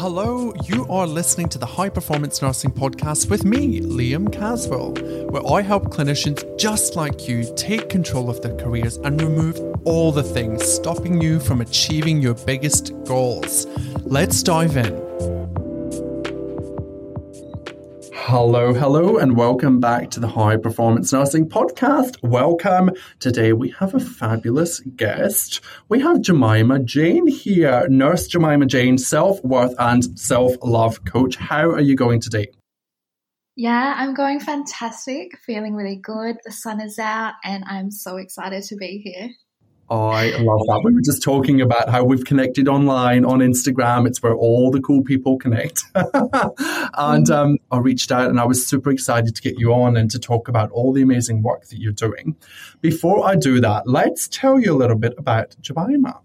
Hello, you are listening to the High Performance Nursing Podcast with me, Liam Caswell, where I help clinicians just like you take control of their careers and remove all the things stopping you from achieving your biggest goals. Let's dive in. Hello, hello, and welcome back to the High Performance Nursing Podcast. Welcome. Today we have a fabulous guest. We have Jemima Jane here, Nurse Jemima Jane, self worth and self love coach. How are you going today? Yeah, I'm going fantastic, feeling really good. The sun is out, and I'm so excited to be here. I love that. We were just talking about how we've connected online on Instagram. It's where all the cool people connect. and mm-hmm. um, I reached out and I was super excited to get you on and to talk about all the amazing work that you're doing. Before I do that, let's tell you a little bit about Jemima.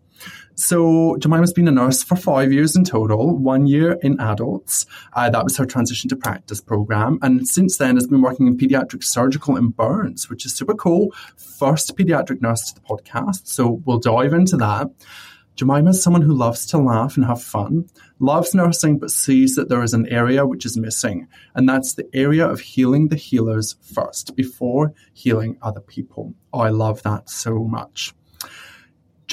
So Jemima's been a nurse for five years in total, one year in adults. Uh, that was her transition to practice program. And since then has been working in pediatric surgical and burns, which is super cool. First pediatric nurse to the podcast. So we'll dive into that. Jemima is someone who loves to laugh and have fun, loves nursing, but sees that there is an area which is missing. And that's the area of healing the healers first before healing other people. Oh, I love that so much.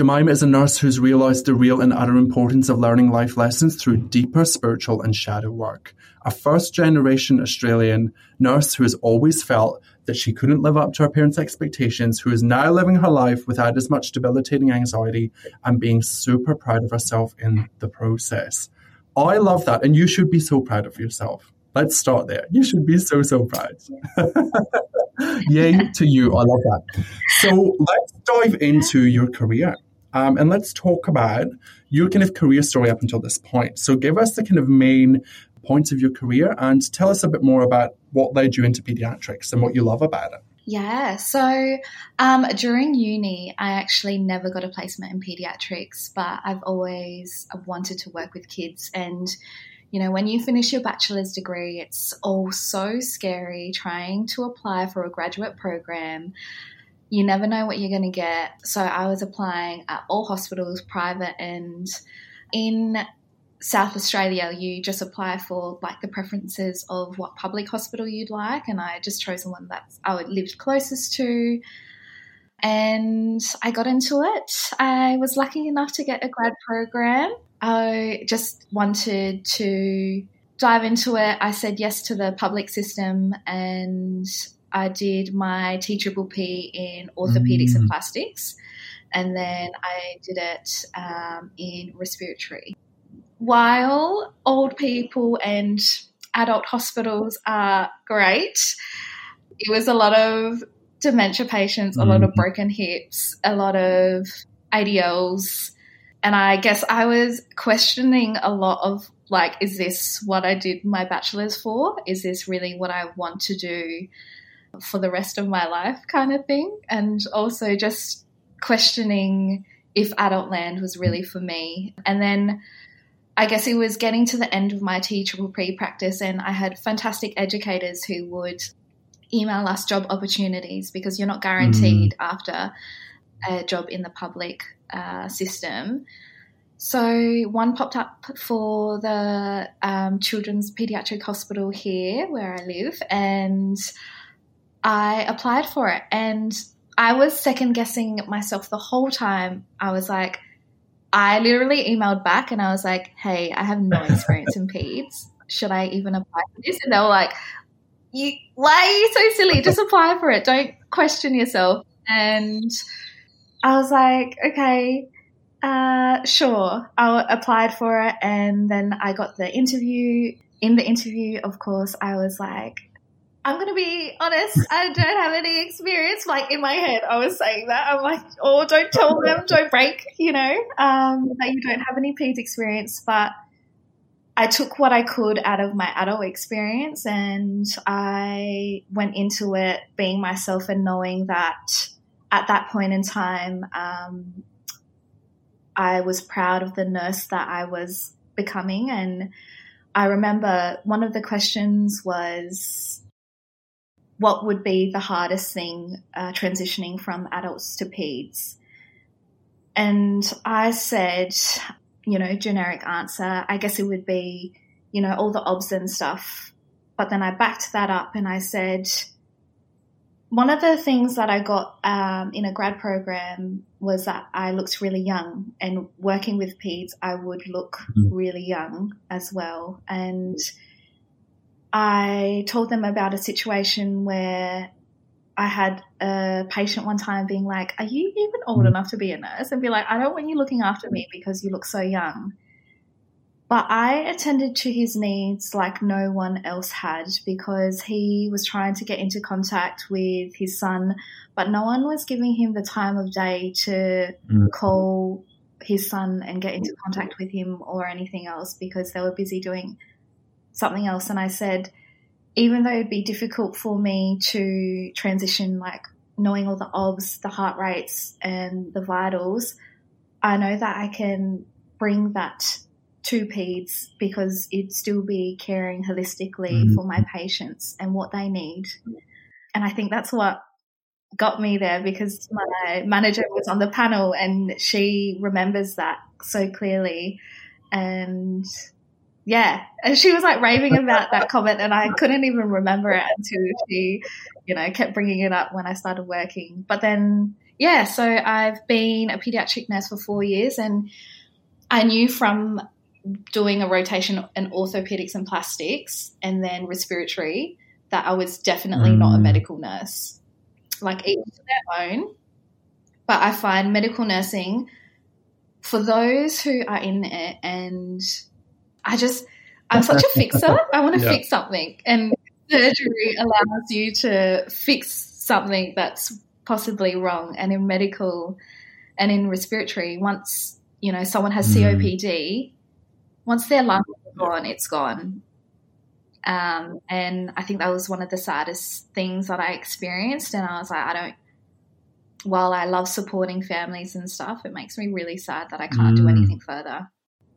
Jemima is a nurse who's realised the real and utter importance of learning life lessons through deeper spiritual and shadow work. A first generation Australian nurse who has always felt that she couldn't live up to her parents' expectations, who is now living her life without as much debilitating anxiety and being super proud of herself in the process. I love that, and you should be so proud of yourself. Let's start there. You should be so, so proud. Yay to you. I love that. So let's dive into your career. Um, and let's talk about your kind of career story up until this point. So give us the kind of main points of your career and tell us a bit more about what led you into pediatrics and what you love about it. Yeah, so um, during uni, I actually never got a placement in pediatrics, but I've always wanted to work with kids. And, you know, when you finish your bachelor's degree, it's all so scary trying to apply for a graduate program you never know what you're going to get. So I was applying at all hospitals, private and in South Australia, you just apply for like the preferences of what public hospital you'd like, and I just chose the one that I lived closest to. And I got into it. I was lucky enough to get a grad program. I just wanted to dive into it. I said yes to the public system and I did my T-Triple-P in orthopedics mm. and plastics, and then I did it um, in respiratory. While old people and adult hospitals are great, it was a lot of dementia patients, a lot of mm. broken hips, a lot of ADLs. And I guess I was questioning a lot of like, is this what I did my bachelor's for? Is this really what I want to do? For the rest of my life kind of thing. And also just questioning if adult land was really for me. And then I guess it was getting to the end of my T triple P practice, and I had fantastic educators who would email us job opportunities because you're not guaranteed mm. after a job in the public uh, system. So one popped up for the um, Children's Pediatric Hospital here, where I live, and I applied for it and I was second guessing myself the whole time. I was like, I literally emailed back and I was like, hey, I have no experience in peds. Should I even apply for this? And they were like, you, why are you so silly? Just apply for it. Don't question yourself. And I was like, okay, uh, sure. I applied for it and then I got the interview. In the interview, of course, I was like, I'm gonna be honest, I don't have any experience. Like in my head, I was saying that. I'm like, oh, don't tell them, don't break, you know, um, that you don't have any PEDS experience. But I took what I could out of my adult experience and I went into it being myself and knowing that at that point in time, um, I was proud of the nurse that I was becoming. And I remember one of the questions was, what would be the hardest thing uh, transitioning from adults to peds? And I said, you know, generic answer. I guess it would be, you know, all the obs and stuff. But then I backed that up and I said, one of the things that I got um, in a grad program was that I looked really young, and working with peds, I would look mm-hmm. really young as well. And I told them about a situation where I had a patient one time being like, Are you even old mm-hmm. enough to be a nurse? And be like, I don't want you looking after me because you look so young. But I attended to his needs like no one else had because he was trying to get into contact with his son, but no one was giving him the time of day to mm. call his son and get into contact with him or anything else because they were busy doing something else. And I said, even though it'd be difficult for me to transition, like knowing all the obs, the heart rates, and the vitals, I know that I can bring that to peds because it'd still be caring holistically mm-hmm. for my patients and what they need. And I think that's what got me there because my manager was on the panel and she remembers that so clearly. And yeah, and she was like raving about that comment, and I couldn't even remember it until she, you know, kept bringing it up when I started working. But then, yeah, so I've been a pediatric nurse for four years, and I knew from doing a rotation in orthopedics and plastics and then respiratory that I was definitely mm. not a mm. medical nurse. Like each to their own. But I find medical nursing for those who are in it and I just I'm such a fixer. I want to yeah. fix something. And surgery allows you to fix something that's possibly wrong. And in medical and in respiratory, once you know someone has mm. COPD, once their lungs are gone, it's gone. Um, and I think that was one of the saddest things that I experienced. And I was like, I don't, while I love supporting families and stuff, it makes me really sad that I can't mm. do anything further.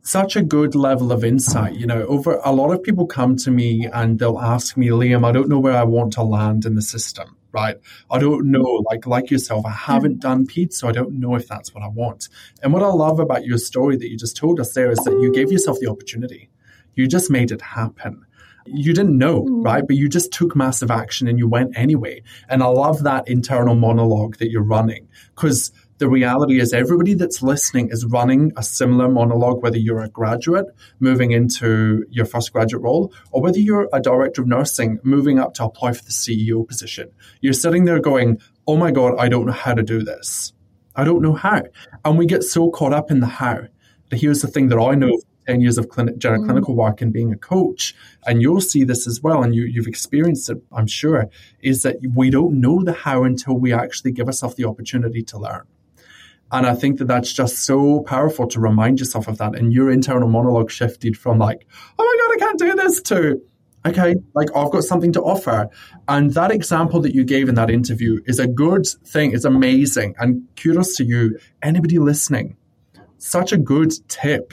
Such a good level of insight. You know, over a lot of people come to me and they'll ask me, Liam, I don't know where I want to land in the system right? I don't know, like like yourself, I haven't done peds, so I don't know if that's what I want. And what I love about your story that you just told us there is that you gave yourself the opportunity. You just made it happen. You didn't know, mm. right? But you just took massive action and you went anyway. And I love that internal monologue that you're running because the reality is everybody that's listening is running a similar monologue, whether you're a graduate moving into your first graduate role or whether you're a director of nursing moving up to apply for the CEO position. You're sitting there going, Oh my God, I don't know how to do this. I don't know how. And we get so caught up in the how. But here's the thing that I know 10 years of clinic, general mm. clinical work and being a coach, and you'll see this as well, and you, you've experienced it, I'm sure, is that we don't know the how until we actually give ourselves the opportunity to learn. And I think that that's just so powerful to remind yourself of that. And your internal monologue shifted from like, oh my God, I can't do this to, okay, like I've got something to offer. And that example that you gave in that interview is a good thing. It's amazing. And kudos to you, anybody listening. Such a good tip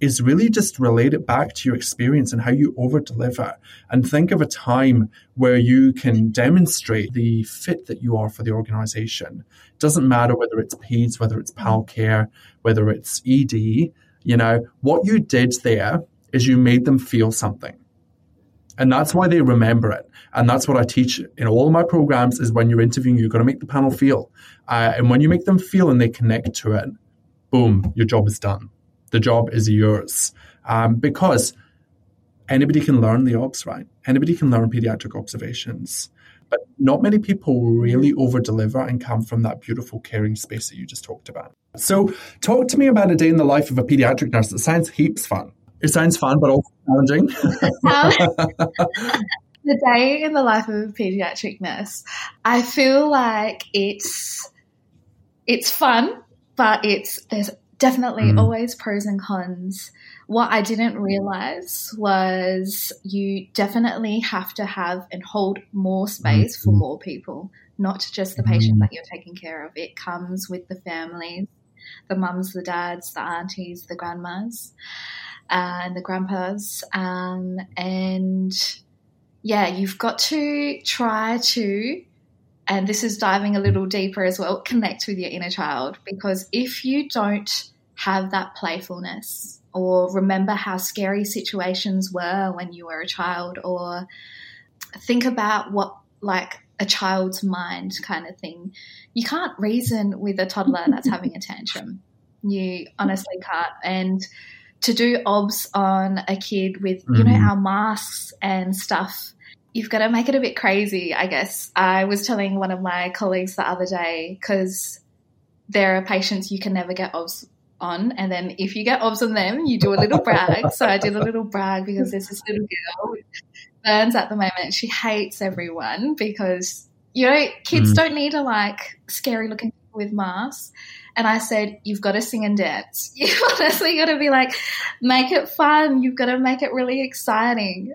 is really just relate it back to your experience and how you over deliver and think of a time where you can demonstrate the fit that you are for the organization. It doesn't matter whether it's PEDS, whether it's PAL care, whether it's ED, you know, what you did there is you made them feel something. And that's why they remember it. And that's what I teach in all of my programs is when you're interviewing, you're going to make the panel feel. Uh, and when you make them feel and they connect to it, boom, your job is done the job is yours. Um, because anybody can learn the obs, right? Anybody can learn pediatric observations. But not many people really over deliver and come from that beautiful caring space that you just talked about. So, talk to me about a day in the life of a pediatric nurse. It sounds heaps fun. It sounds fun, but also challenging. the day in the life of a pediatric nurse, I feel like it's it's fun, but it's there's definitely mm. always pros and cons. What I didn't realize was you definitely have to have and hold more space for more people, not just the patient mm. that you're taking care of. It comes with the families, the mums, the dads, the aunties, the grandmas, and the grandpas. Um, and yeah, you've got to try to and this is diving a little deeper as well, connect with your inner child. Because if you don't have that playfulness or remember how scary situations were when you were a child or think about what like a child's mind kind of thing. You can't reason with a toddler that's having a tantrum. You honestly can't. And to do obs on a kid with, you know, mm-hmm. our masks and stuff, you've got to make it a bit crazy, I guess. I was telling one of my colleagues the other day because there are patients you can never get obs on, and then if you get obs on them, you do a little brag. so I did a little brag because there's this little girl burns at the moment. She hates everyone because you know kids mm. don't need a like scary looking with masks. And I said, you've got to sing and dance. You honestly got to be like, make it fun. You've got to make it really exciting.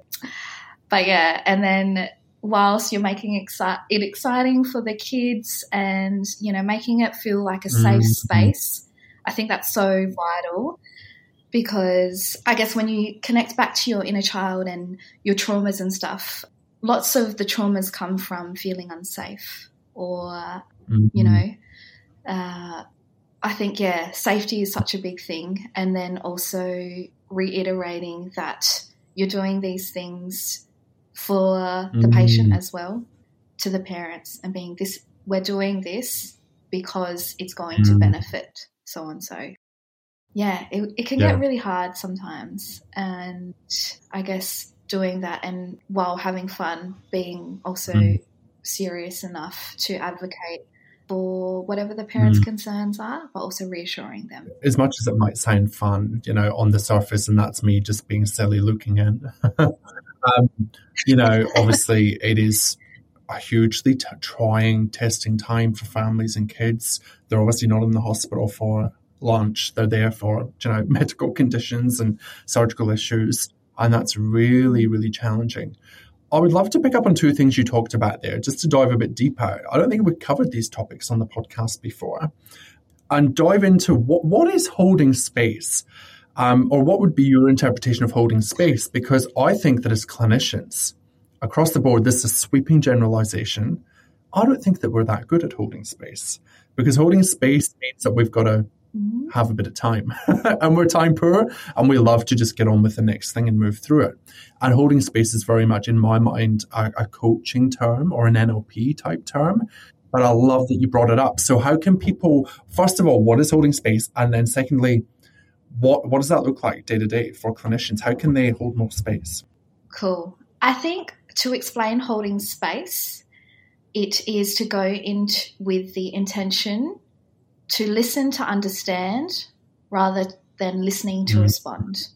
But yeah, and then whilst you're making it exciting for the kids and you know making it feel like a safe mm-hmm. space i think that's so vital because I guess when you connect back to your inner child and your traumas and stuff, lots of the traumas come from feeling unsafe or, mm-hmm. you know, uh, I think, yeah, safety is such a big thing. And then also reiterating that you're doing these things for the patient mm. as well, to the parents, and being this, we're doing this because it's going mm-hmm. to mm. benefit so and so yeah, it, it can yeah. get really hard sometimes. And I guess doing that and while having fun, being also mm. serious enough to advocate for whatever the parents' mm. concerns are, but also reassuring them. As much as it might sound fun, you know, on the surface, and that's me just being silly looking in, um, you know, obviously it is a hugely t- trying testing time for families and kids. They're obviously not in the hospital for lunch. They're there for you know medical conditions and surgical issues, and that's really really challenging. I would love to pick up on two things you talked about there, just to dive a bit deeper. I don't think we've covered these topics on the podcast before, and dive into what what is holding space. Um, or what would be your interpretation of holding space? Because I think that as clinicians across the board, this is a sweeping generalization. I don't think that we're that good at holding space because holding space means that we've got to mm-hmm. have a bit of time. and we're time poor and we love to just get on with the next thing and move through it. And holding space is very much, in my mind, a, a coaching term or an NLP type term. But I love that you brought it up. So, how can people, first of all, what is holding space? And then, secondly, what, what does that look like day to day for clinicians? How can they hold more space? Cool. I think to explain holding space, it is to go in with the intention to listen to understand rather than listening to mm. respond.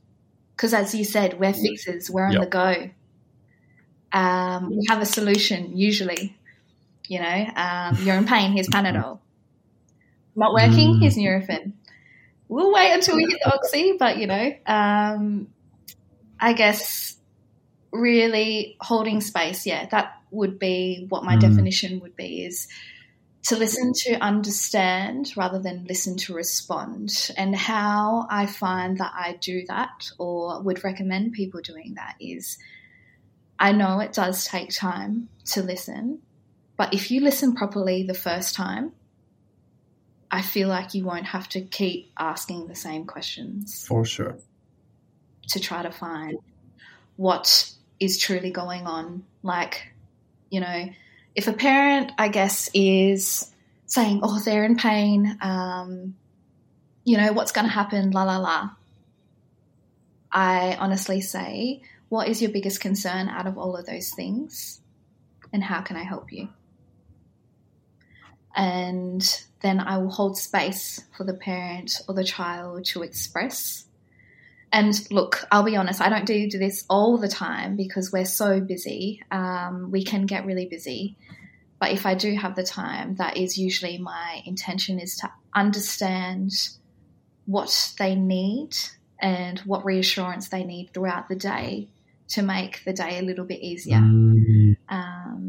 Because as you said, we're fixers, we're on yep. the go. Um, we have a solution usually. You know, um, you're in pain, here's Panadol. Not working, mm. here's Nurofen. We'll wait until we hit the oxy, but you know, um, I guess really holding space, yeah, that would be what my mm. definition would be is to listen to understand rather than listen to respond. And how I find that I do that or would recommend people doing that is I know it does take time to listen, but if you listen properly the first time, I feel like you won't have to keep asking the same questions. For sure. To try to find what is truly going on. Like, you know, if a parent, I guess, is saying, oh, they're in pain, um, you know, what's going to happen, la, la, la, I honestly say, what is your biggest concern out of all of those things? And how can I help you? And then I will hold space for the parent or the child to express. And look, I'll be honest, I don't do this all the time because we're so busy. Um, we can get really busy. But if I do have the time, that is usually my intention is to understand what they need and what reassurance they need throughout the day to make the day a little bit easier. Mm. Um,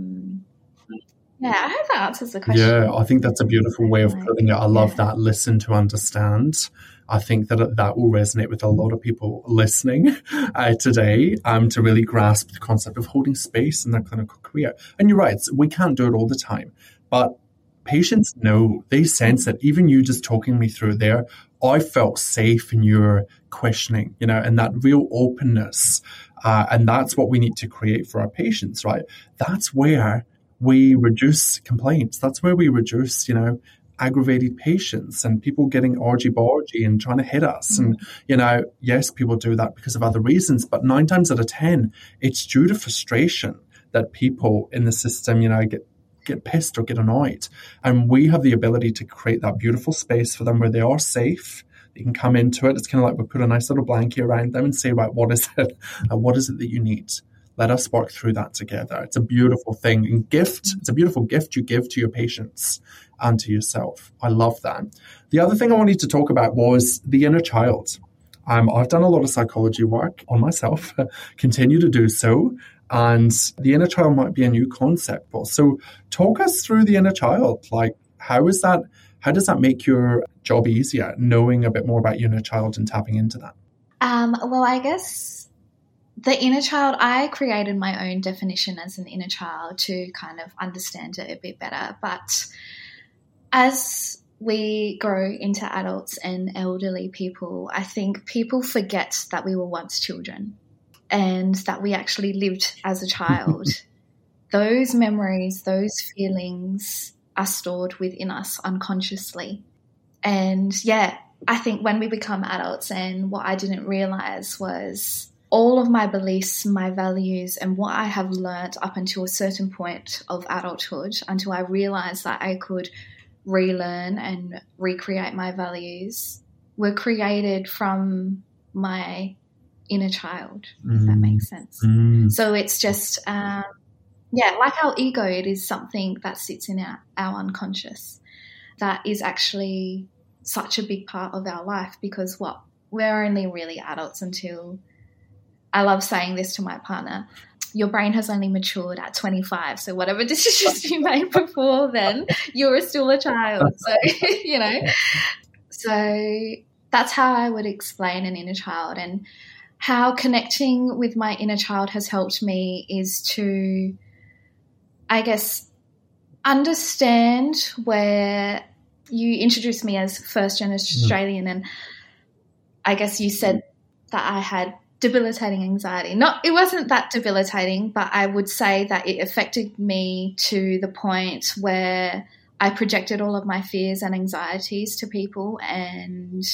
yeah, I hope that answers the question. Yeah, I think that's a beautiful way of putting it. I love yeah. that. Listen to understand. I think that that will resonate with a lot of people listening uh, today um, to really grasp the concept of holding space in their clinical career. And you're right, we can't do it all the time, but patients know, they sense that even you just talking me through there, I felt safe in your questioning, you know, and that real openness. Uh, and that's what we need to create for our patients, right? That's where we reduce complaints. That's where we reduce, you know, aggravated patients and people getting argy bargy and trying to hit us. Mm-hmm. And, you know, yes, people do that because of other reasons, but nine times out of 10, it's due to frustration that people in the system, you know, get get pissed or get annoyed. And we have the ability to create that beautiful space for them where they are safe. They can come into it. It's kind of like we put a nice little blanket around them and say, right, what is it? What is it that you need? Let us work through that together. It's a beautiful thing and gift. It's a beautiful gift you give to your patients and to yourself. I love that. The other thing I wanted to talk about was the inner child. Um, I've done a lot of psychology work on myself, continue to do so. And the inner child might be a new concept. But so talk us through the inner child. Like, how is that? How does that make your job easier, knowing a bit more about your inner child and tapping into that? Um, well, I guess the inner child, I created my own definition as an inner child to kind of understand it a bit better. But as we grow into adults and elderly people, I think people forget that we were once children and that we actually lived as a child. those memories, those feelings are stored within us unconsciously. And yeah, I think when we become adults, and what I didn't realize was all of my beliefs, my values, and what I have learned up until a certain point of adulthood, until I realized that I could relearn and recreate my values, were created from my inner child, if that makes mm. sense. Mm. So it's just, um, yeah, like our ego, it is something that sits in our, our unconscious that is actually such a big part of our life because what we're only really adults until I love saying this to my partner. Your brain has only matured at 25. So, whatever decisions you made before then, you're still a child. So, you know, so that's how I would explain an inner child. And how connecting with my inner child has helped me is to, I guess, understand where you introduced me as first generation mm. Australian, and I guess you said that I had debilitating anxiety. Not it wasn't that debilitating, but I would say that it affected me to the point where I projected all of my fears and anxieties to people and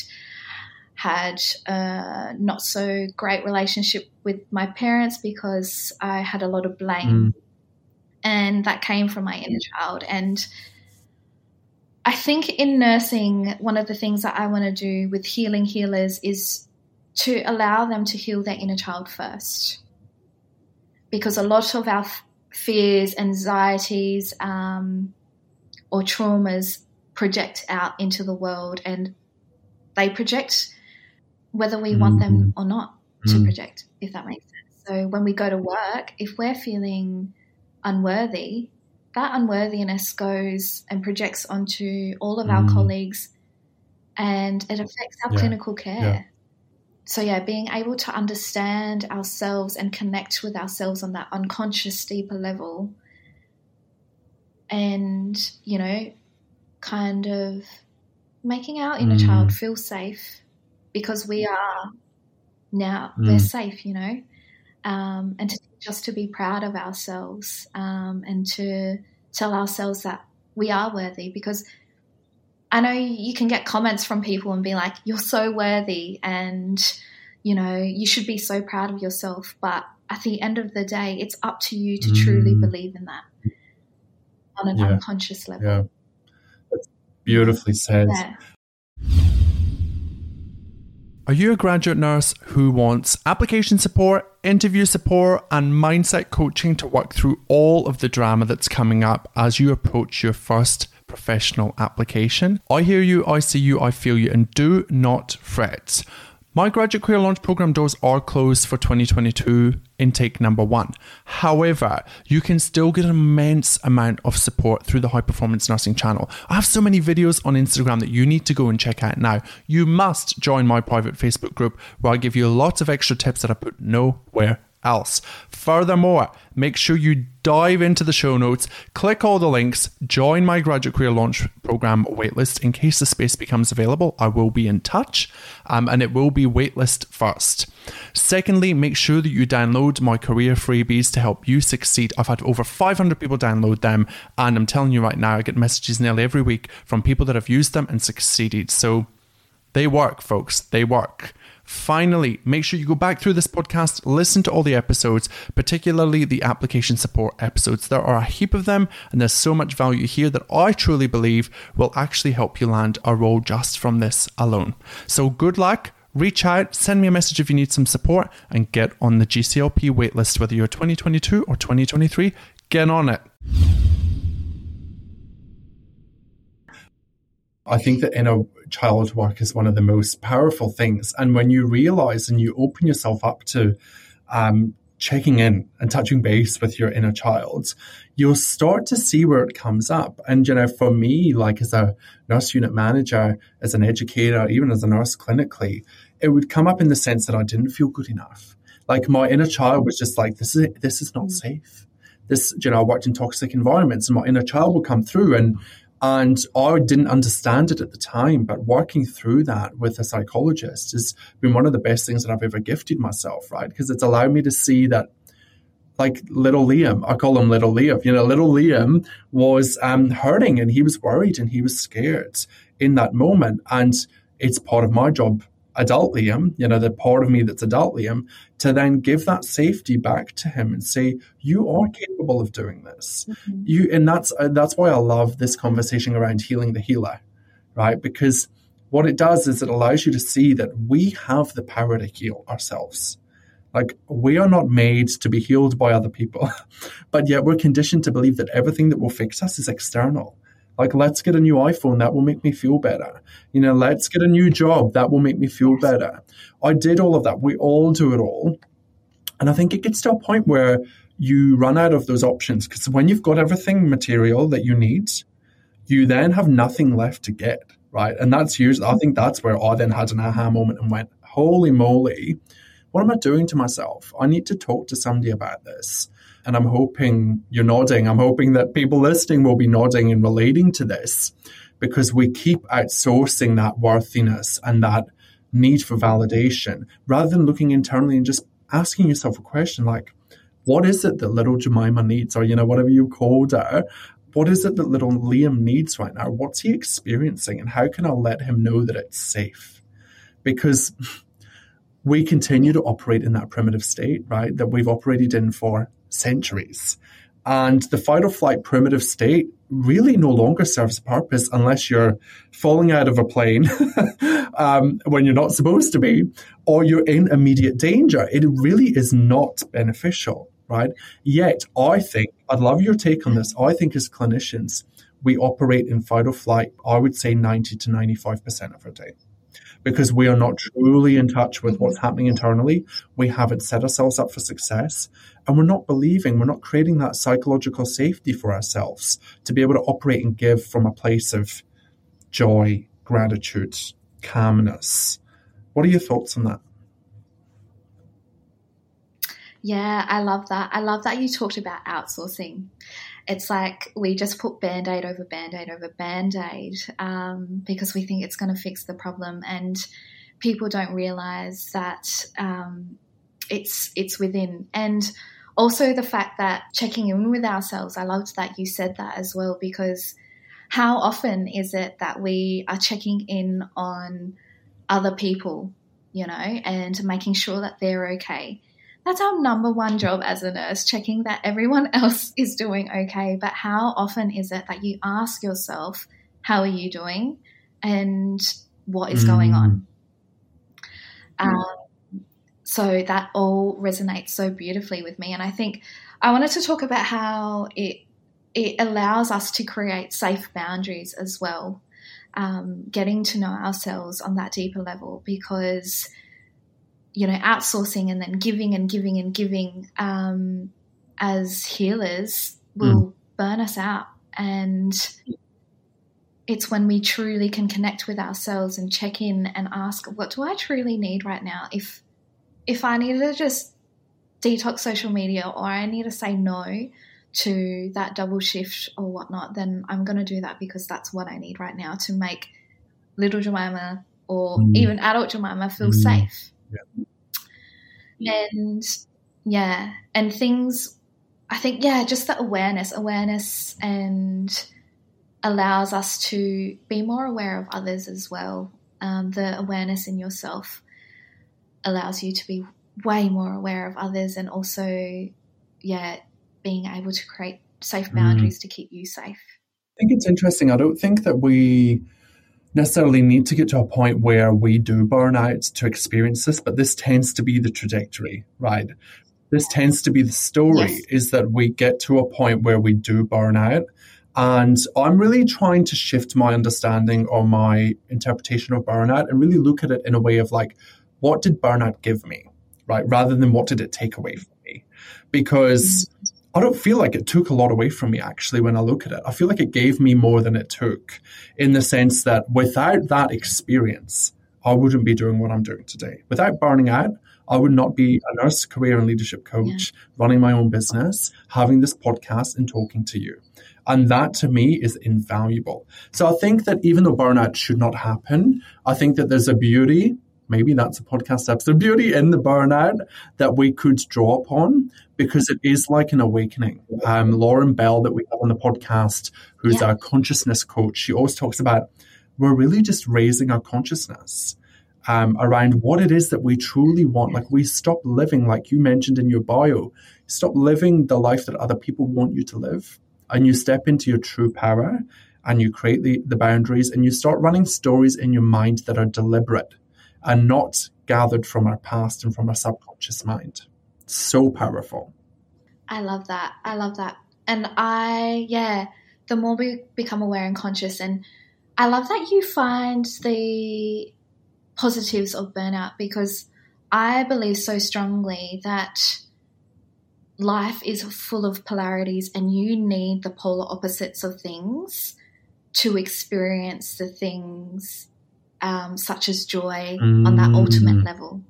had a not so great relationship with my parents because I had a lot of blame. Mm. And that came from my inner child. And I think in nursing, one of the things that I want to do with healing healers is to allow them to heal their inner child first. Because a lot of our fears, anxieties, um, or traumas project out into the world and they project whether we mm-hmm. want them mm-hmm. or not to mm-hmm. project, if that makes sense. So when we go to work, if we're feeling unworthy, that unworthiness goes and projects onto all of our mm. colleagues and it affects our yeah. clinical care. Yeah. So, yeah, being able to understand ourselves and connect with ourselves on that unconscious, deeper level, and, you know, kind of making our inner mm. child feel safe because we are now mm. we're safe, you know, um, and to us to be proud of ourselves um, and to tell ourselves that we are worthy because I know you can get comments from people and be like, you're so worthy and, you know, you should be so proud of yourself. But at the end of the day, it's up to you to mm. truly believe in that on an yeah. unconscious level. Yeah. That's beautifully said. Yeah. Are you a graduate nurse who wants application support, interview support, and mindset coaching to work through all of the drama that's coming up as you approach your first professional application? I hear you, I see you, I feel you, and do not fret. My graduate career launch program doors are closed for 2022 intake number one. However, you can still get an immense amount of support through the High Performance Nursing channel. I have so many videos on Instagram that you need to go and check out now. You must join my private Facebook group where I give you lots of extra tips that I put nowhere else. Furthermore, make sure you dive into the show notes, click all the links, join my graduate career launch program waitlist in case the space becomes available. I will be in touch um, and it will be waitlist first. Secondly, make sure that you download my career freebies to help you succeed. I've had over 500 people download them, and I'm telling you right now, I get messages nearly every week from people that have used them and succeeded. So they work, folks. They work. Finally, make sure you go back through this podcast, listen to all the episodes, particularly the application support episodes. There are a heap of them, and there's so much value here that I truly believe will actually help you land a role just from this alone. So, good luck. Reach out, send me a message if you need some support, and get on the GCLP waitlist, whether you're 2022 or 2023. Get on it. I think that inner child work is one of the most powerful things. And when you realize and you open yourself up to um, checking in and touching base with your inner child, you'll start to see where it comes up. And, you know, for me, like as a nurse unit manager, as an educator, even as a nurse clinically, it would come up in the sense that I didn't feel good enough. Like my inner child was just like, this is, this is not safe. This, you know, I worked in toxic environments and my inner child would come through and and I didn't understand it at the time, but working through that with a psychologist has been one of the best things that I've ever gifted myself, right? Because it's allowed me to see that, like little Liam, I call him little Liam, you know, little Liam was um, hurting and he was worried and he was scared in that moment. And it's part of my job adult Liam, you know, the part of me that's adult Liam, to then give that safety back to him and say, "You are capable of doing this." Mm-hmm. You, and that's uh, that's why I love this conversation around healing the healer, right? Because what it does is it allows you to see that we have the power to heal ourselves. Like we are not made to be healed by other people, but yet we're conditioned to believe that everything that will fix us is external. Like, let's get a new iPhone. That will make me feel better. You know, let's get a new job. That will make me feel better. I did all of that. We all do it all. And I think it gets to a point where you run out of those options because when you've got everything material that you need, you then have nothing left to get, right? And that's usually, I think that's where I then had an aha moment and went, holy moly, what am I doing to myself? I need to talk to somebody about this. And I'm hoping you're nodding. I'm hoping that people listening will be nodding and relating to this because we keep outsourcing that worthiness and that need for validation rather than looking internally and just asking yourself a question like, what is it that little Jemima needs? Or, you know, whatever you called her. What is it that little Liam needs right now? What's he experiencing? And how can I let him know that it's safe? Because we continue to operate in that primitive state, right? That we've operated in for centuries. And the fight or flight primitive state really no longer serves a purpose unless you're falling out of a plane um, when you're not supposed to be, or you're in immediate danger. It really is not beneficial, right? Yet, I think, I'd love your take on this. I think as clinicians, we operate in fight or flight, I would say 90 to 95% of our day because we are not truly in touch with what's happening internally. We haven't set ourselves up for success and we're not believing, we're not creating that psychological safety for ourselves to be able to operate and give from a place of joy, gratitude, calmness. What are your thoughts on that? Yeah, I love that. I love that you talked about outsourcing it's like we just put band aid over band aid over band aid um, because we think it's going to fix the problem. And people don't realize that um, it's, it's within. And also the fact that checking in with ourselves, I loved that you said that as well because how often is it that we are checking in on other people, you know, and making sure that they're okay? That's our number one job as a nurse, checking that everyone else is doing okay. But how often is it that you ask yourself, how are you doing? And what is mm. going on? Mm. Um, so that all resonates so beautifully with me. And I think I wanted to talk about how it it allows us to create safe boundaries as well, um, getting to know ourselves on that deeper level because you know, outsourcing and then giving and giving and giving um, as healers will mm. burn us out. And it's when we truly can connect with ourselves and check in and ask, what do I truly need right now? If if I need to just detox social media or I need to say no to that double shift or whatnot, then I'm going to do that because that's what I need right now to make little Jemima or mm. even adult Jemima feel mm. safe. Yeah. And yeah, and things, I think, yeah, just the awareness, awareness and allows us to be more aware of others as well. Um, the awareness in yourself allows you to be way more aware of others and also, yeah, being able to create safe mm. boundaries mm. to keep you safe. I think it's interesting. I don't think that we necessarily need to get to a point where we do burn out to experience this, but this tends to be the trajectory, right? This tends to be the story yes. is that we get to a point where we do burn out. And I'm really trying to shift my understanding or my interpretation of burnout and really look at it in a way of like, what did burnout give me? Right? Rather than what did it take away from me? Because mm-hmm I don't feel like it took a lot away from me actually when I look at it. I feel like it gave me more than it took in the sense that without that experience, I wouldn't be doing what I'm doing today. Without burning out, I would not be a nurse, career and leadership coach, yeah. running my own business, having this podcast and talking to you. And that to me is invaluable. So I think that even though burnout should not happen, I think that there's a beauty maybe that's a podcast episode. Beauty in the burnout that we could draw upon because it is like an awakening. Um, lauren bell that we have on the podcast who's yeah. our consciousness coach she always talks about we're really just raising our consciousness um, around what it is that we truly want. Like we stop living like you mentioned in your bio stop living the life that other people want you to live and you step into your true power and you create the, the boundaries and you start running stories in your mind that are deliberate and not gathered from our past and from our subconscious mind. So powerful. I love that. I love that. And I, yeah, the more we become aware and conscious, and I love that you find the positives of burnout because I believe so strongly that life is full of polarities and you need the polar opposites of things to experience the things um, such as joy mm. on that ultimate mm. level,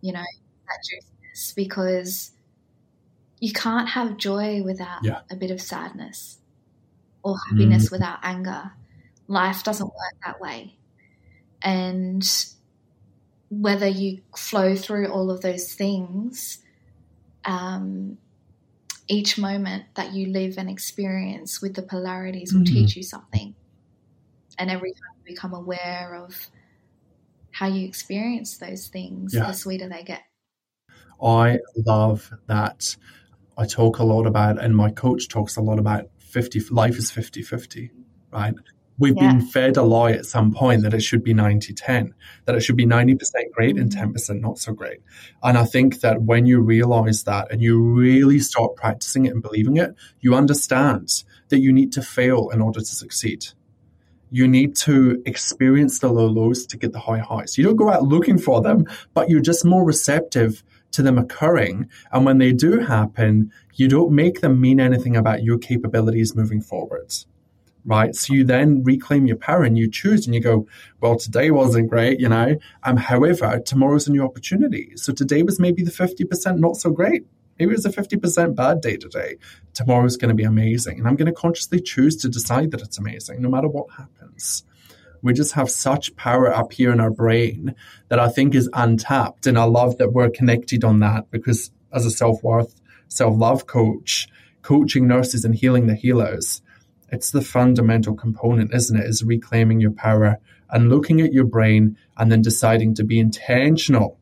you know, that juiciness, because you can't have joy without yeah. a bit of sadness or happiness mm. without anger. Life doesn't work that way. And whether you flow through all of those things, um, each moment that you live and experience with the polarities will mm. teach you something. And every time become aware of how you experience those things, yeah. the sweeter they get. I love that. I talk a lot about, and my coach talks a lot about 50, life is 50 50, right? We've yeah. been fed a lie at some point that it should be 90 10, that it should be 90% great and 10% mm-hmm. not so great. And I think that when you realize that and you really start practicing it and believing it, you understand that you need to fail in order to succeed you need to experience the low lows to get the high highs. You don't go out looking for them, but you're just more receptive to them occurring. And when they do happen, you don't make them mean anything about your capabilities moving forwards. Right. So you then reclaim your power and you choose and you go, well, today wasn't great, you know. Um, however, tomorrow's a new opportunity. So today was maybe the 50% not so great. Maybe it was a 50% bad day today. Tomorrow's going to be amazing. And I'm going to consciously choose to decide that it's amazing no matter what happens. We just have such power up here in our brain that I think is untapped. And I love that we're connected on that because as a self worth, self love coach, coaching nurses and healing the healers, it's the fundamental component, isn't it? Is reclaiming your power and looking at your brain and then deciding to be intentional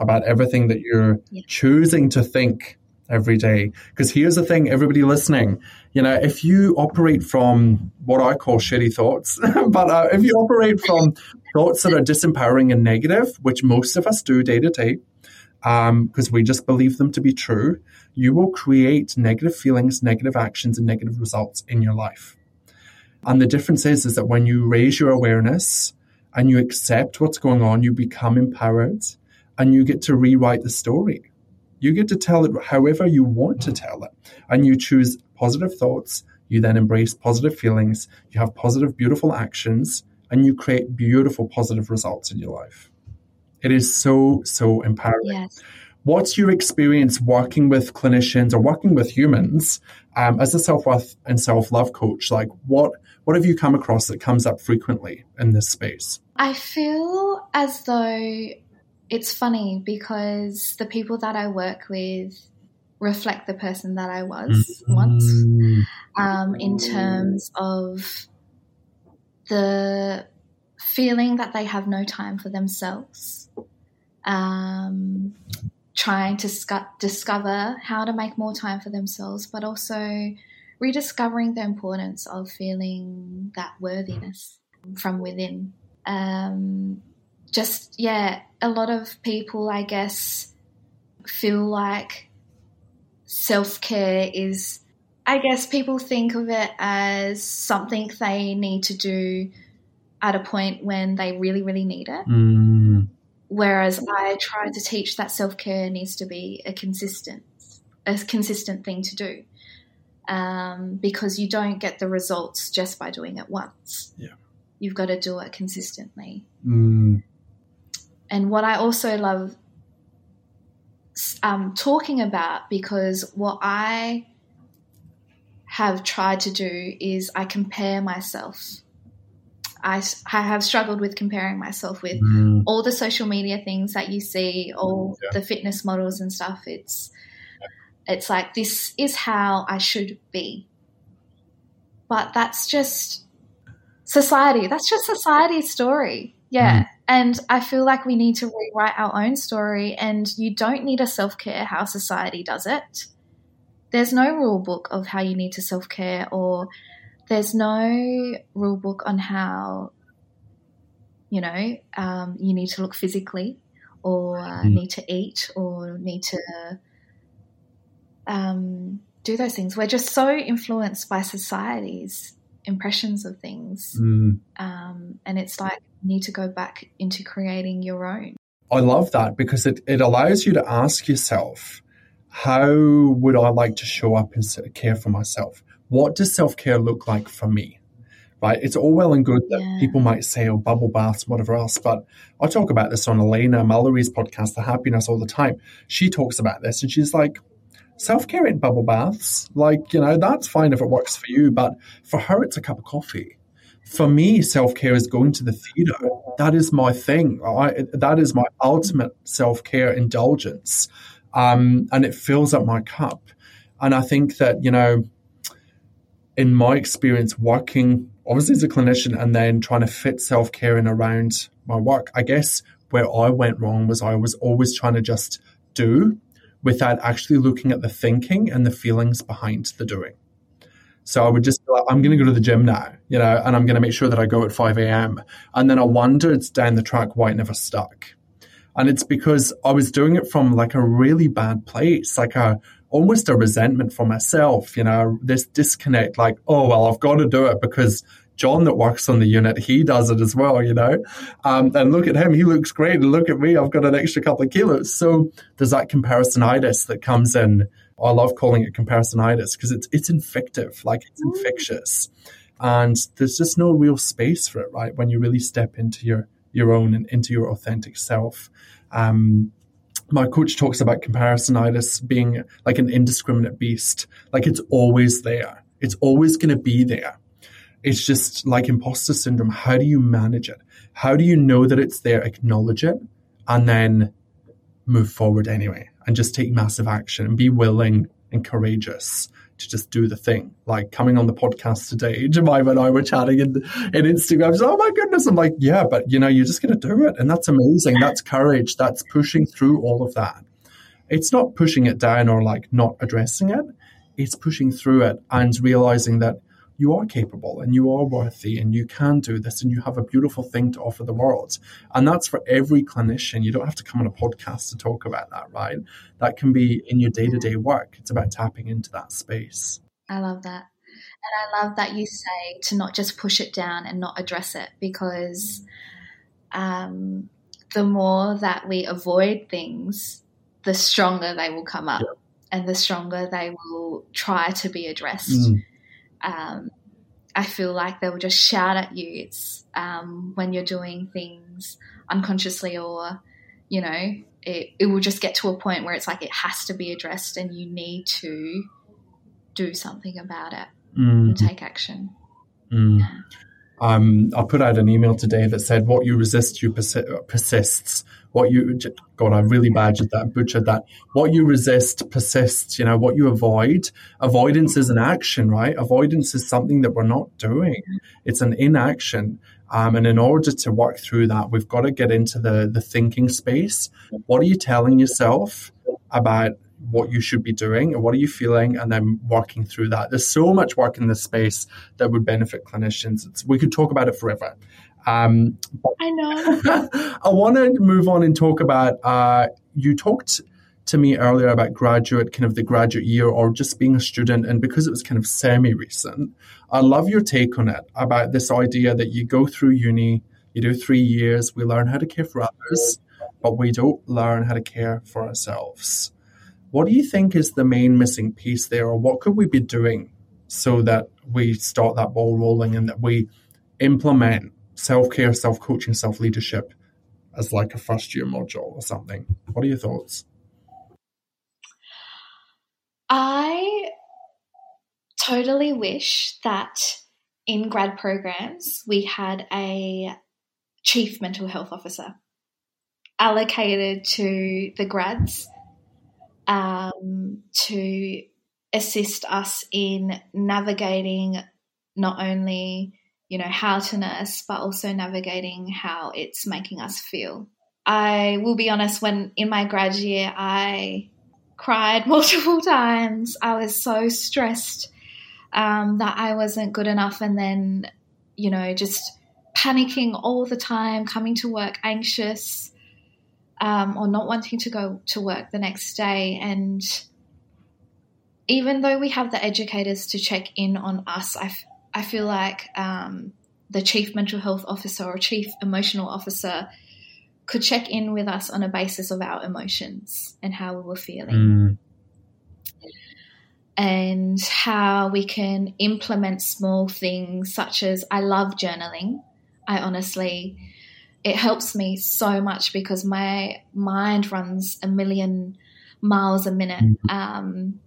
about everything that you're yeah. choosing to think every day. Because here's the thing, everybody listening, you know, if you operate from what I call shitty thoughts, but uh, if you operate from thoughts that are disempowering and negative, which most of us do day to day, because um, we just believe them to be true, you will create negative feelings, negative actions, and negative results in your life. And the difference is, is that when you raise your awareness and you accept what's going on, you become empowered and you get to rewrite the story. You get to tell it however you want to tell it. And you choose positive thoughts. You then embrace positive feelings. You have positive, beautiful actions, and you create beautiful, positive results in your life. It is so, so empowering. Yes. what's your experience working with clinicians or working with humans um, as a self worth and self love coach? Like, what what have you come across that comes up frequently in this space? I feel as though it's funny because the people that I work with reflect the person that I was mm-hmm. once um, in terms of the feeling that they have no time for themselves, um, trying to sc- discover how to make more time for themselves, but also rediscovering the importance of feeling that worthiness from within. Um, just, yeah, a lot of people, I guess, feel like self care is, I guess, people think of it as something they need to do at a point when they really, really need it. Mm. Whereas I try to teach that self care needs to be a consistent, a consistent thing to do, um, because you don't get the results just by doing it once. Yeah, you've got to do it consistently. Mm. And what I also love um, talking about, because what I have tried to do is I compare myself I, I have struggled with comparing myself with mm. all the social media things that you see, all yeah. the fitness models and stuff. It's it's like this is how I should be. But that's just society. That's just society's story. Yeah. Mm. And I feel like we need to rewrite our own story and you don't need a self-care how society does it. There's no rule book of how you need to self-care or there's no rule book on how you know um, you need to look physically or uh, mm. need to eat or need to um, do those things we're just so influenced by society's impressions of things mm. um, and it's like you need to go back into creating your own i love that because it, it allows you to ask yourself how would i like to show up and care for myself what does self care look like for me? Right? It's all well and good that yeah. people might say, oh, bubble baths, whatever else. But I talk about this on Elena Mallory's podcast, The Happiness, all the time. She talks about this and she's like, self care ain't bubble baths. Like, you know, that's fine if it works for you. But for her, it's a cup of coffee. For me, self care is going to the theater. That is my thing. I, that is my ultimate self care indulgence. Um, and it fills up my cup. And I think that, you know, in my experience working obviously as a clinician and then trying to fit self-care in around my work i guess where i went wrong was i was always trying to just do without actually looking at the thinking and the feelings behind the doing so I would just like, I'm going to go to the gym now, you know, and I'm going to make sure that I go at 5 a.m. And then I wondered down the track why it never stuck. And it's because I was doing it from like a really bad place, like a almost a resentment for myself, you know, this disconnect, like, oh, well, I've got to do it because John that works on the unit, he does it as well, you know. Um, and look at him, he looks great. And look at me, I've got an extra couple of kilos. So there's that comparisonitis that comes in. I love calling it comparisonitis because it's it's infective, like it's mm. infectious. And there's just no real space for it, right? When you really step into your your own and into your authentic self. Um, my coach talks about comparisonitis being like an indiscriminate beast. Like it's always there. It's always going to be there. It's just like imposter syndrome. How do you manage it? How do you know that it's there, acknowledge it, and then move forward anyway and just take massive action and be willing and courageous to just do the thing. Like coming on the podcast today, Jemima and I were chatting in, in Instagram. She's, oh my goodness. I'm like, yeah, but you know, you're just going to do it. And that's amazing. That's courage. That's pushing through all of that. It's not pushing it down or like not addressing it. It's pushing through it and realizing that you are capable and you are worthy and you can do this and you have a beautiful thing to offer the world. And that's for every clinician. You don't have to come on a podcast to talk about that, right? That can be in your day to day work. It's about tapping into that space. I love that. And I love that you say to not just push it down and not address it because um, the more that we avoid things, the stronger they will come up and the stronger they will try to be addressed. Mm um, I feel like they will just shout at you. It's um, when you're doing things unconsciously or, you know, it, it will just get to a point where it's like it has to be addressed and you need to do something about it mm. and take action. Mm. Um, I put out an email today that said, "What you resist, you persi- persists. What you God, I really badgered that, butchered that. What you resist persists. You know what you avoid. Avoidance is an action, right? Avoidance is something that we're not doing. It's an inaction. Um, and in order to work through that, we've got to get into the the thinking space. What are you telling yourself about what you should be doing and what are you feeling and then working through that. There's so much work in this space that would benefit clinicians. It's, we could talk about it forever. Um, i know. I want to move on and talk about uh, you talked to me earlier about graduate kind of the graduate year or just being a student and because it was kind of semi recent i love your take on it about this idea that you go through uni you do three years we learn how to care for others but we don't learn how to care for ourselves what do you think is the main missing piece there, or what could we be doing so that we start that ball rolling and that we implement self care, self coaching, self leadership as like a first year module or something? What are your thoughts? I totally wish that in grad programs we had a chief mental health officer allocated to the grads um, to assist us in navigating not only you know how to nurse but also navigating how it's making us feel. I will be honest when in my grad year i cried multiple times. I was so stressed um, that i wasn't good enough and then you know just panicking all the time coming to work anxious um, or not wanting to go to work the next day. And even though we have the educators to check in on us, I, f- I feel like um, the chief mental health officer or chief emotional officer could check in with us on a basis of our emotions and how we were feeling. Mm. And how we can implement small things such as I love journaling. I honestly it helps me so much because my mind runs a million miles a minute. Mm-hmm. Um,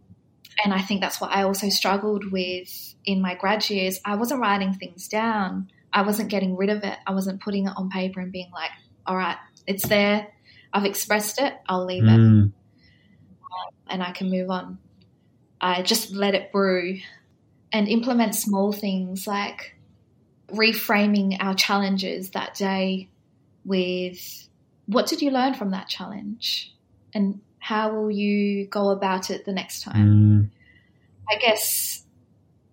and I think that's what I also struggled with in my grad years. I wasn't writing things down. I wasn't getting rid of it. I wasn't putting it on paper and being like, all right, it's there. I've expressed it. I'll leave mm. it. And I can move on. I just let it brew and implement small things like reframing our challenges that day with what did you learn from that challenge and how will you go about it the next time? Mm. I guess,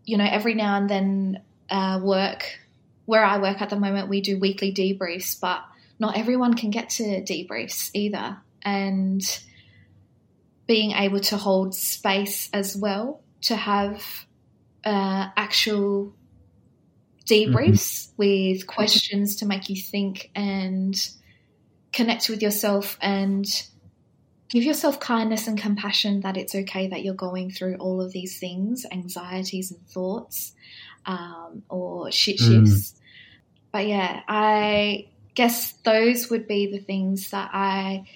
you know, every now and then uh, work, where I work at the moment, we do weekly debriefs, but not everyone can get to debriefs either. And being able to hold space as well to have uh, actual debriefs mm-hmm. with questions to make you think and connect with yourself and give yourself kindness and compassion that it's okay that you're going through all of these things, anxieties and thoughts, um, or shit mm. shifts. Mm. But yeah, I guess those would be the things that I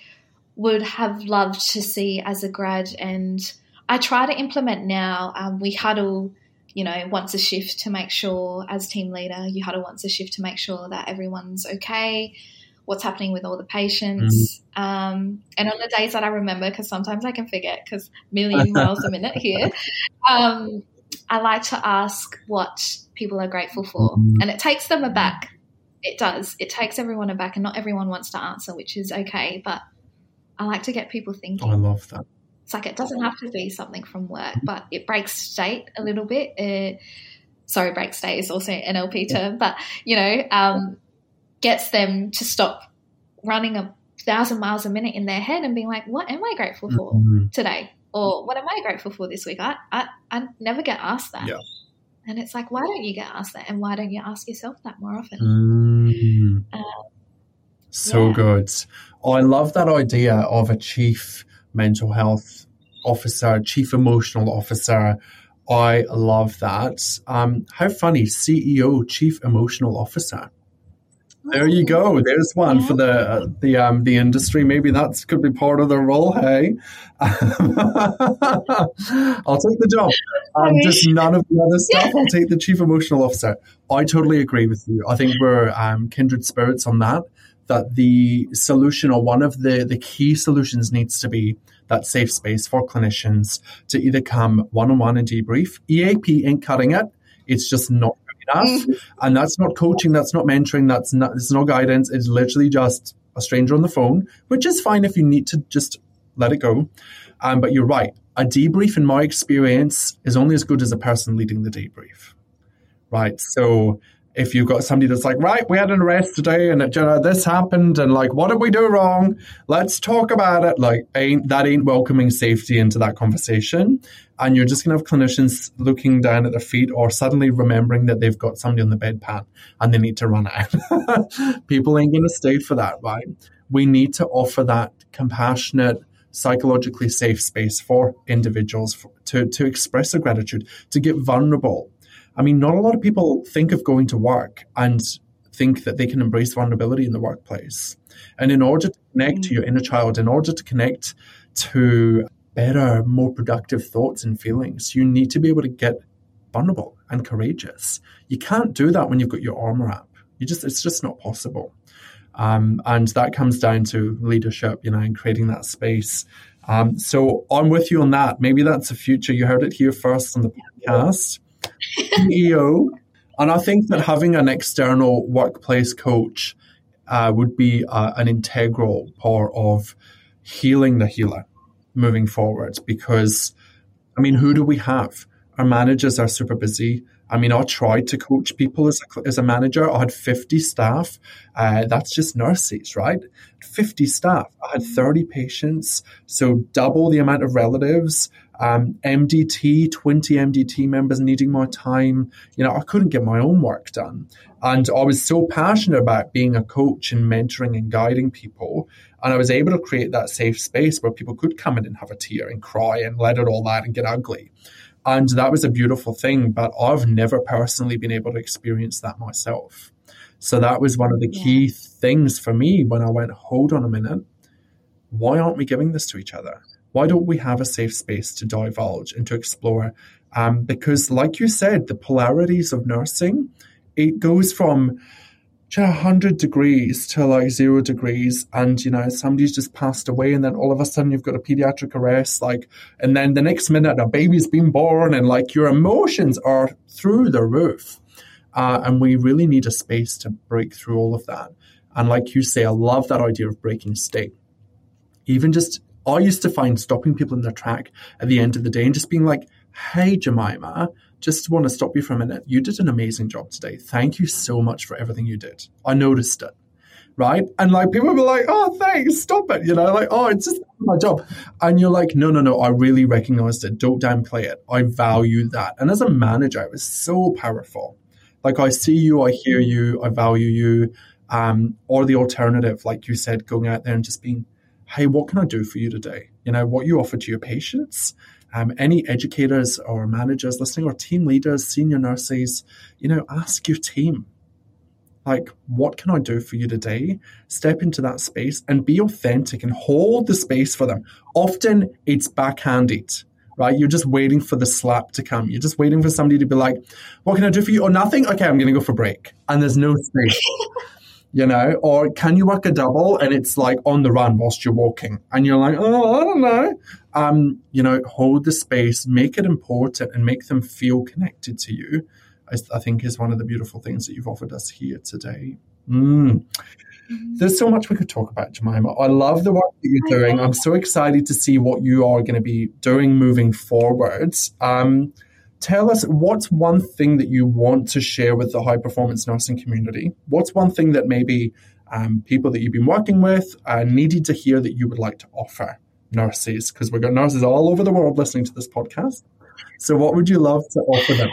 would have loved to see as a grad. And I try to implement now. Um, we huddle you know, once a shift to make sure, as team leader, you huddle once a shift to make sure that everyone's okay, what's happening with all the patients. Mm-hmm. Um, and on the days that I remember, because sometimes I can forget because million miles a minute here, um, I like to ask what people are grateful for. Mm-hmm. And it takes them aback. It does. It takes everyone aback, and not everyone wants to answer, which is okay. But I like to get people thinking. I love that. It's like it doesn't have to be something from work, but it breaks state a little bit. It, sorry, break state is also an NLP term, but you know, um, gets them to stop running a thousand miles a minute in their head and being like, "What am I grateful for mm-hmm. today?" Or "What am I grateful for this week?" I I, I never get asked that. Yeah. And it's like, why don't you get asked that? And why don't you ask yourself that more often? Mm. Um, so yeah. good. I love that idea of a chief mental health officer, chief emotional officer. I love that. Um, how funny, CEO, chief emotional officer. There you go. There's one yeah. for the uh, the um the industry. Maybe that could be part of the role. Hey, I'll take the job. Um, just none of the other stuff. I'll take the chief emotional officer. I totally agree with you. I think we're um, kindred spirits on that. That the solution or one of the the key solutions needs to be that safe space for clinicians to either come one on one and debrief. EAP ain't cutting it. It's just not good enough. Mm. And that's not coaching, that's not mentoring, that's not it's no guidance. It's literally just a stranger on the phone, which is fine if you need to just let it go. Um, but you're right. A debrief, in my experience, is only as good as a person leading the debrief. Right. So if you've got somebody that's like, right, we had an arrest today and it, you know, this happened and like, what did we do wrong? Let's talk about it. Like, ain't that ain't welcoming safety into that conversation. And you're just going to have clinicians looking down at their feet or suddenly remembering that they've got somebody on the bedpan and they need to run out. People ain't going to stay for that, right? We need to offer that compassionate, psychologically safe space for individuals for, to, to express their gratitude, to get vulnerable, I mean, not a lot of people think of going to work and think that they can embrace vulnerability in the workplace. And in order to connect to your inner child, in order to connect to better, more productive thoughts and feelings, you need to be able to get vulnerable and courageous. You can't do that when you've got your armor up. You just it's just not possible. Um, and that comes down to leadership, you know, and creating that space. Um, so I'm with you on that. Maybe that's the future. You heard it here first on the podcast. CEO. And I think that having an external workplace coach uh, would be uh, an integral part of healing the healer moving forward. Because, I mean, who do we have? Our managers are super busy. I mean, I tried to coach people as a, as a manager. I had 50 staff. Uh, that's just nurses, right? 50 staff. I had 30 patients. So double the amount of relatives um, MDT, 20 MDT members needing my time. You know, I couldn't get my own work done. And I was so passionate about being a coach and mentoring and guiding people. And I was able to create that safe space where people could come in and have a tear and cry and let it all out and get ugly. And that was a beautiful thing. But I've never personally been able to experience that myself. So that was one of the key yeah. things for me when I went, hold on a minute. Why aren't we giving this to each other? Why don't we have a safe space to divulge and to explore? Um, because, like you said, the polarities of nursing, it goes from 100 degrees to like zero degrees and you know somebody's just passed away and then all of a sudden you've got a pediatric arrest like and then the next minute a baby's been born and like your emotions are through the roof. Uh, and we really need a space to break through all of that. And like you say i love that idea of breaking state. Even just I used to find stopping people in their track at the end of the day and just being like, hey, Jemima, just want to stop you for a minute. You did an amazing job today. Thank you so much for everything you did. I noticed it. Right. And like people were like, oh, thanks, stop it. You know, like, oh, it's just my job. And you're like, no, no, no, I really recognized it. Don't downplay it. I value that. And as a manager, it was so powerful. Like, I see you, I hear you, I value you. Um, or the alternative, like you said, going out there and just being hey, what can I do for you today? You know, what you offer to your patients. Um, any educators or managers listening or team leaders, senior nurses, you know, ask your team, like, what can I do for you today? Step into that space and be authentic and hold the space for them. Often it's backhanded, right? You're just waiting for the slap to come. You're just waiting for somebody to be like, what can I do for you? Or nothing? Okay, I'm going to go for a break. And there's no space. you know, or can you work a double and it's like on the run whilst you're walking and you're like, oh, I don't know. Um, you know, hold the space, make it important and make them feel connected to you. I, I think is one of the beautiful things that you've offered us here today. Mm. There's so much we could talk about, Jemima. I love the work that you're doing. I'm so excited to see what you are going to be doing moving forwards. Um, tell us what's one thing that you want to share with the high performance nursing community? What's one thing that maybe um, people that you've been working with uh, needed to hear that you would like to offer nurses? Because we've got nurses all over the world listening to this podcast. So, what would you love to offer them?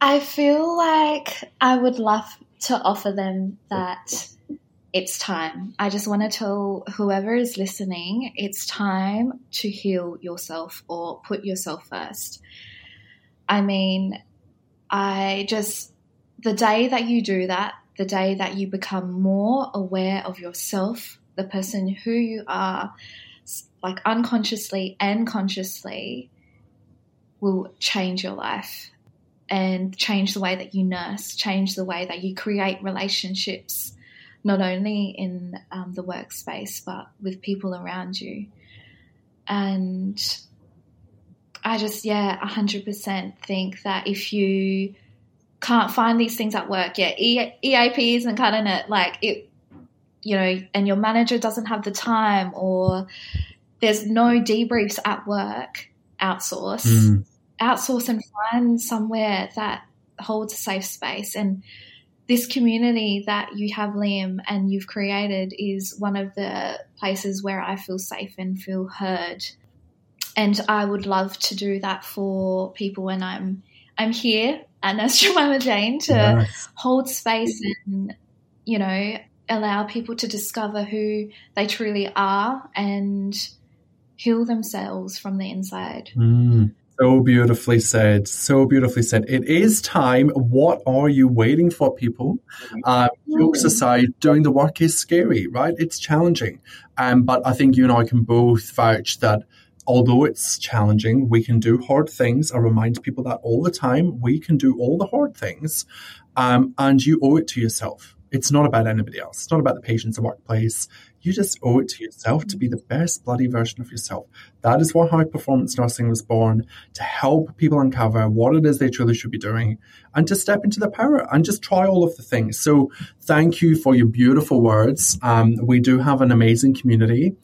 I feel like I would love to offer them that it's time. I just want to tell whoever is listening, it's time to heal yourself or put yourself first. I mean, I just, the day that you do that, the day that you become more aware of yourself, the person who you are, like unconsciously and consciously, will change your life and change the way that you nurse, change the way that you create relationships, not only in um, the workspace, but with people around you. And I just, yeah, 100% think that if you can't find these things at work, yeah, e- EAP isn't cutting it. Like it, you know, and your manager doesn't have the time, or there's no debriefs at work, outsource. Mm. Outsource and find somewhere that holds a safe space. And this community that you have, Liam, and you've created is one of the places where I feel safe and feel heard. And I would love to do that for people when I'm I'm here at Nurse Jemima Jane to hold space and, you know, allow people to discover who they truly are and heal themselves from the inside. Mm. So beautifully said. So beautifully said. It is time. What are you waiting for, people? Uh, jokes aside, doing the work is scary, right? It's challenging. Um, but I think you and I can both vouch that although it's challenging, we can do hard things. I remind people that all the time. We can do all the hard things, um, and you owe it to yourself. It's not about anybody else. It's not about the patients, the workplace. You just owe it to yourself to be the best bloody version of yourself. That is why high performance nursing was born to help people uncover what it is they truly should be doing and to step into the power and just try all of the things. So, thank you for your beautiful words. Um, we do have an amazing community.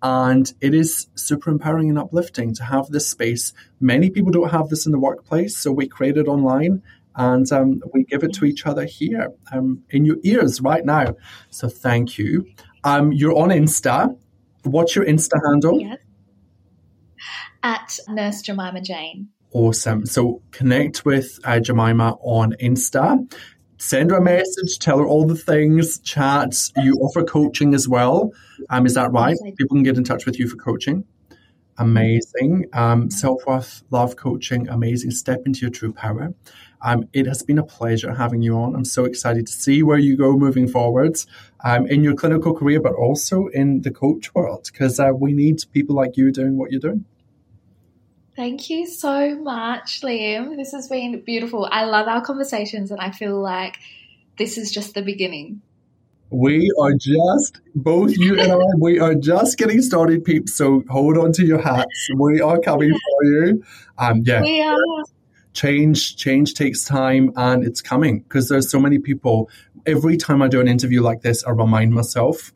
And it is super empowering and uplifting to have this space. Many people don't have this in the workplace, so we create it online and um, we give it to each other here um, in your ears right now. So thank you. Um, you're on Insta. What's your Insta handle? Yes. At Nurse Jemima Jane. Awesome. So connect with uh, Jemima on Insta send her a message, tell her all the things, chat. You offer coaching as well. Um, is that right? People can get in touch with you for coaching. Amazing. Um, Self worth, love coaching, amazing. Step into your true power. Um, it has been a pleasure having you on. I'm so excited to see where you go moving forwards um, in your clinical career, but also in the coach world, because uh, we need people like you doing what you're doing. Thank you so much, Liam. This has been beautiful. I love our conversations, and I feel like this is just the beginning. We are just, both you and I, we are just getting started, peeps. So hold on to your hats. We are coming for you. Um, yeah. We are. Change, change takes time and it's coming because there's so many people. Every time I do an interview like this, I remind myself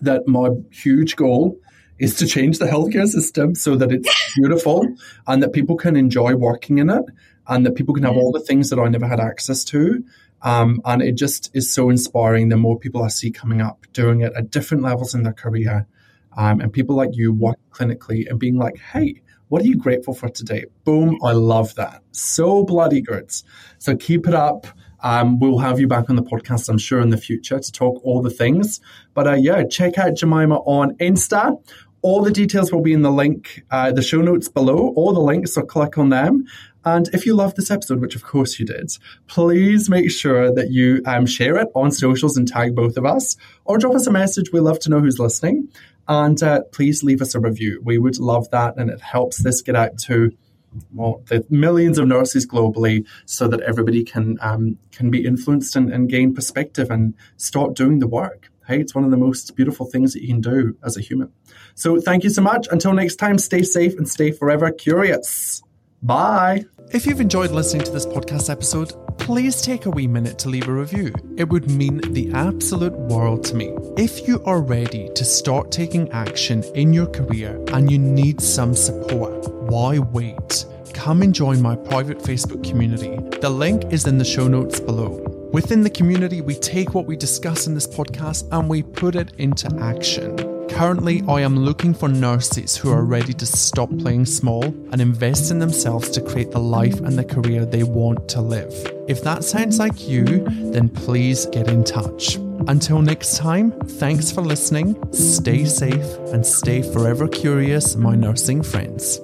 that my huge goal is to change the healthcare system so that it's beautiful and that people can enjoy working in it and that people can have all the things that I never had access to. Um, and it just is so inspiring the more people I see coming up doing it at different levels in their career. Um, and people like you work clinically and being like, hey, what are you grateful for today? Boom, I love that. So bloody good. So keep it up. Um, we'll have you back on the podcast, I'm sure, in the future to talk all the things. But uh, yeah, check out Jemima on Insta. All the details will be in the link, uh, the show notes below, all the links, so click on them. And if you loved this episode, which of course you did, please make sure that you um, share it on socials and tag both of us, or drop us a message. We love to know who's listening. And uh, please leave us a review. We would love that, and it helps this get out to well, the millions of nurses globally so that everybody can um, can be influenced and, and gain perspective and start doing the work. Hey, it's one of the most beautiful things that you can do as a human. So thank you so much. Until next time, stay safe and stay forever curious. Bye. If you've enjoyed listening to this podcast episode, please take a wee minute to leave a review. It would mean the absolute world to me. If you are ready to start taking action in your career and you need some support, why wait? Come and join my private Facebook community. The link is in the show notes below. Within the community, we take what we discuss in this podcast and we put it into action. Currently, I am looking for nurses who are ready to stop playing small and invest in themselves to create the life and the career they want to live. If that sounds like you, then please get in touch. Until next time, thanks for listening, stay safe, and stay forever curious, my nursing friends.